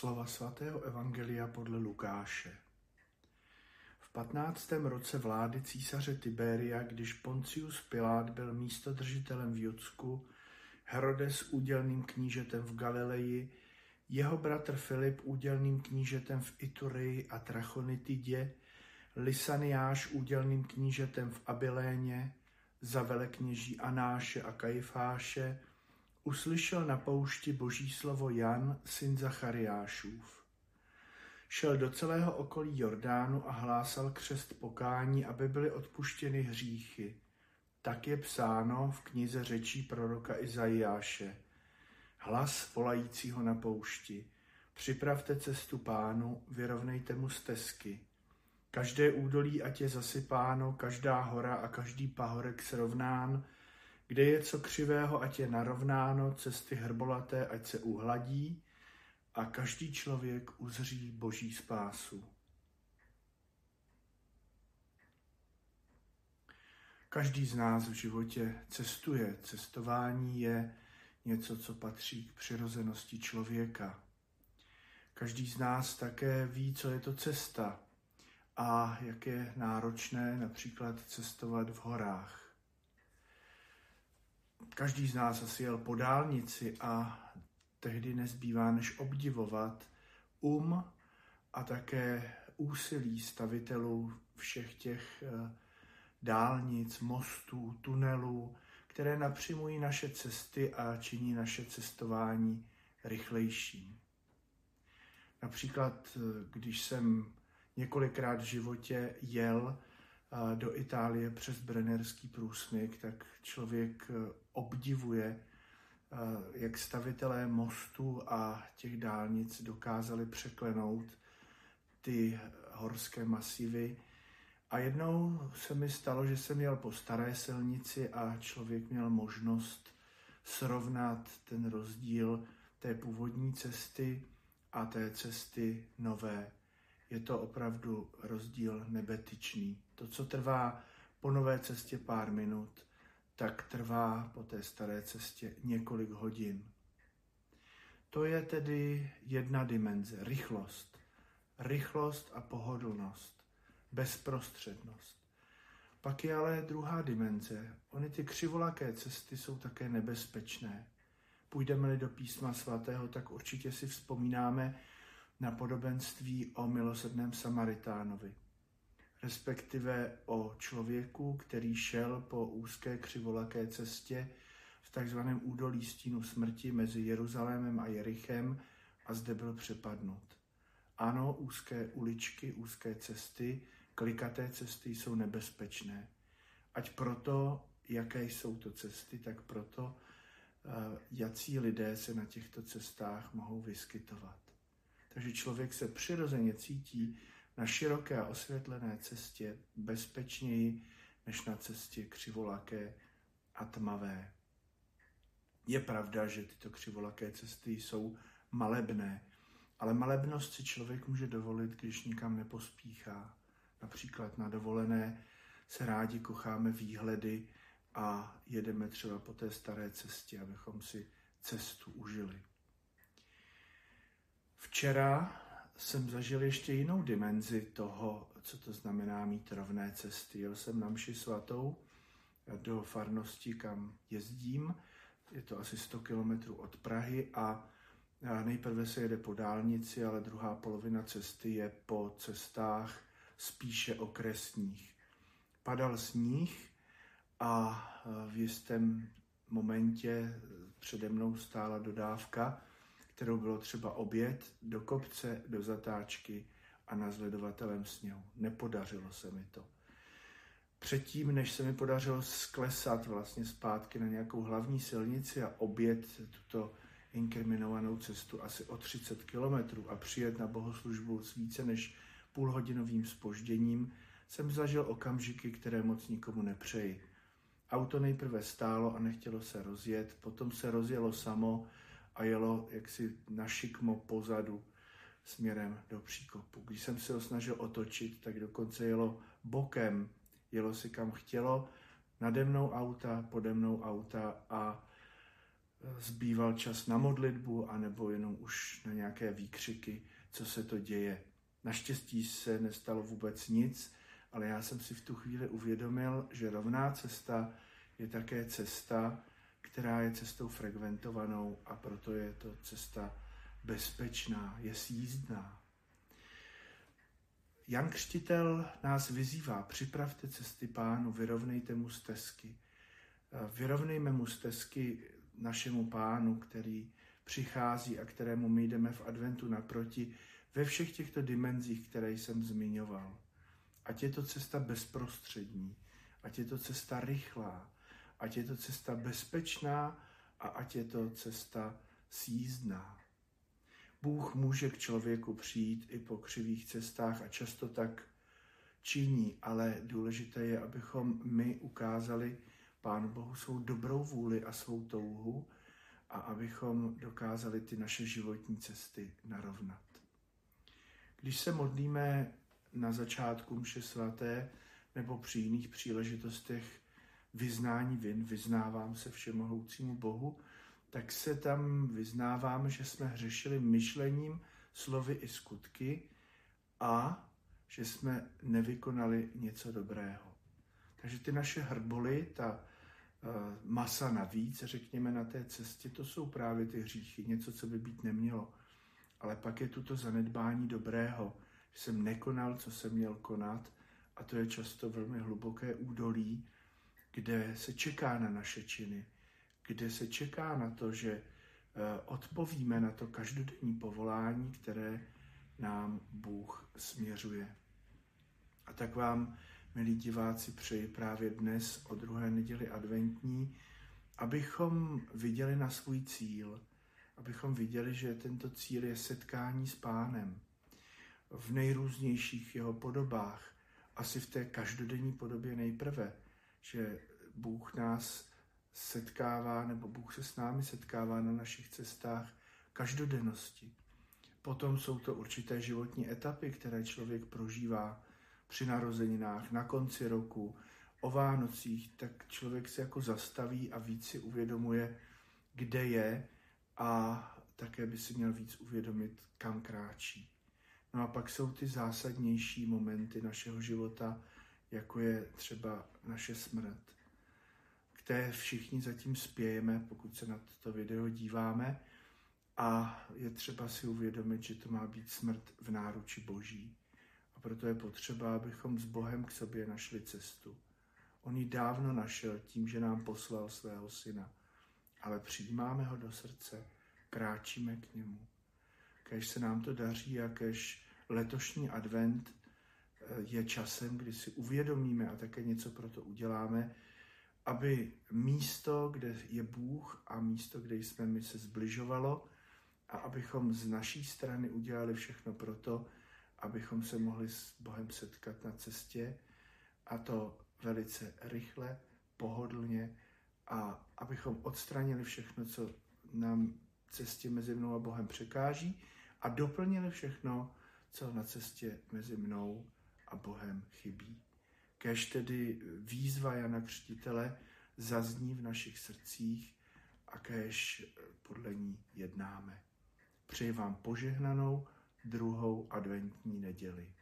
Slova svatého Evangelia podle Lukáše. V 15. roce vlády císaře Tiberia, když Poncius Pilát byl místodržitelem v Judsku, Herodes údělným knížetem v Galileji, jeho bratr Filip údělným knížetem v Itureji a Trachonitidě, Lisaniáš údělným knížetem v Abiléně, za velekněží Anáše a Kajfáše, uslyšel na poušti boží slovo Jan, syn Zachariášův. Šel do celého okolí Jordánu a hlásal křest pokání, aby byly odpuštěny hříchy. Tak je psáno v knize řečí proroka Izajáše. Hlas volajícího na poušti. Připravte cestu pánu, vyrovnejte mu stezky. Každé údolí ať je zasypáno, každá hora a každý pahorek srovnán, kde je co křivého, ať je narovnáno, cesty hrbolaté, ať se uhladí a každý člověk uzří boží spásu. Každý z nás v životě cestuje. Cestování je něco, co patří k přirozenosti člověka. Každý z nás také ví, co je to cesta a jak je náročné například cestovat v horách. Každý z nás asi jel po dálnici a tehdy nezbývá než obdivovat um a také úsilí stavitelů všech těch eh, dálnic, mostů, tunelů, které napřimují naše cesty a činí naše cestování rychlejší. Například, eh, když jsem několikrát v životě jel do Itálie přes Brennerský průsmyk, tak člověk obdivuje, e, jak stavitelé mostu a těch dálnic dokázali překlenout ty horské masivy. A jednou se mi stalo, že jsem jel po staré silnici a člověk měl možnost srovnat ten rozdíl té původní cesty a té cesty nové je to opravdu rozdíl nebetyčný. To, co trvá po nové cestě pár minut, tak trvá po té staré cestě několik hodin. To je tedy jedna dimenze, rychlost. Rychlost a pohodlnost, bezprostřednost. Pak je ale druhá dimenze. Ony ty křivolaké cesty jsou také nebezpečné. Půjdeme-li do písma svatého, tak určitě si vzpomínáme, na podobenství o milosrdném Samaritánovi, respektive o člověku, který šel po úzké křivolaké cestě v takzvaném údolí stínu smrti mezi Jeruzalémem a Jerichem a zde byl přepadnut. Ano, úzké uličky, úzké cesty, klikaté cesty jsou nebezpečné. Ať proto, jaké jsou to cesty, tak proto, eh, jací lidé se na těchto cestách mohou vyskytovat. Takže člověk se přirozeně cítí na široké a osvětlené cestě bezpečněji než na cestě křivolaké a tmavé. Je pravda, že tyto křivolaké cesty jsou malebné, ale malebnost si člověk může dovolit, když nikam nepospíchá. Například na dovolené se rádi kocháme výhledy a jedeme třeba po té staré cestě, abychom si cestu užili. Včera jsem zažil ještě jinou dimenzi toho, co to znamená mít rovné cesty. Jel jsem na mši svatou do farnosti, kam jezdím. Je to asi 100 kilometrů od Prahy a nejprve se jede po dálnici, ale druhá polovina cesty je po cestách spíše okresních. Padal sníh a v jistém momentě přede mnou stála dodávka kterou bylo třeba obět do kopce, do zatáčky a na zledovatelem sněhu. Nepodařilo se mi to. Předtím, než se mi podařilo sklesat vlastně zpátky na nějakou hlavní silnici a obět tuto inkriminovanou cestu asi o 30 kilometrů a přijet na bohoslužbu s více než půlhodinovým spožděním, jsem zažil okamžiky, které moc nikomu nepřeji. Auto nejprve stálo a nechtělo se rozjet, potom se rozjelo samo a jelo jaksi na šikmo pozadu směrem do příkopu. Když jsem se ho snažil otočit, tak dokonce jelo bokem, jelo si kam chtělo, nade mnou auta, pode mnou auta a zbýval čas na modlitbu, anebo jenom už na nějaké výkřiky, co se to děje. Naštěstí se nestalo vůbec nic, ale já jsem si v tu chvíli uvědomil, že rovná cesta je také cesta, která je cestou frekventovanou a proto je to cesta bezpečná, je sjízdná. Jan Křtitel nás vyzývá, připravte cesty pánu, vyrovnejte mu stezky. Vyrovnejme mu stezky našemu pánu, který přichází a kterému my jdeme v adventu naproti ve všech těchto dimenzích, které jsem zmiňoval. Ať je to cesta bezprostřední, ať je to cesta rychlá, ať je to cesta bezpečná a ať je to cesta sízdná. Bůh může k člověku přijít i po křivých cestách a často tak činí, ale důležité je, abychom my ukázali Pánu Bohu svou dobrou vůli a svou touhu a abychom dokázali ty naše životní cesty narovnat. Když se modlíme na začátku mše svaté nebo při jiných příležitostech vyznání vin, vyznávám se všemohoucímu Bohu, tak se tam vyznáváme, že jsme hřešili myšlením, slovy i skutky a že jsme nevykonali něco dobrého. Takže ty naše hrboly, ta uh, masa navíc, řekněme, na té cestě, to jsou právě ty hříchy, něco, co by být nemělo. Ale pak je tu to zanedbání dobrého, že jsem nekonal, co jsem měl konat, a to je často velmi hluboké údolí, kde se čeká na naše činy, kde se čeká na to, že eh, odpovíme na to každodenní povolání, které nám Bůh směřuje. A tak vám, milí diváci, přeji právě dnes o druhé neděli adventní, abychom viděli na svůj cíl, abychom viděli, že tento cíl je setkání s pánem v nejrůznějších jeho podobách, asi v té každodenní podobě nejprve, že Bůh nás setkává, nebo Bůh se s námi setkává na našich cestách každodennosti. Potom jsou to určité životní etapy, které člověk prožívá při narozeninách, na konci roku, o Vánocích, tak člověk se jako zastaví a víc si uvědomuje, kde je a také by si měl víc uvědomit, kam kráčí. No a pak jsou ty zásadnější momenty našeho života, jako je třeba naše smrt. K té všichni zatím spějeme, pokud se na toto video díváme, a je třeba si uvědomit, že to má být smrt v náruči Boží. A proto je potřeba, abychom s Bohem k sobě našli cestu. On ji dávno našel tím, že nám poslal svého syna. Ale přijímáme ho do srdce, kráčíme k němu. Kež se nám to daří a kež letošní advent je časem, kdy si uvědomíme a také něco pro to uděláme, aby místo, kde je Bůh a místo, kde jsme my, se zbližovalo a abychom z naší strany udělali všechno pro to, abychom se mohli s Bohem setkat na cestě a to velice rychle, pohodlně a abychom odstranili všechno, co nám cestě mezi mnou a Bohem překáží a doplnili všechno, co na cestě mezi mnou a Bohem chybí. Kež tedy výzva Jana Křtitele zazní v našich srdcích a kež podle ní jednáme. Přeji vám požehnanou druhou adventní neděli.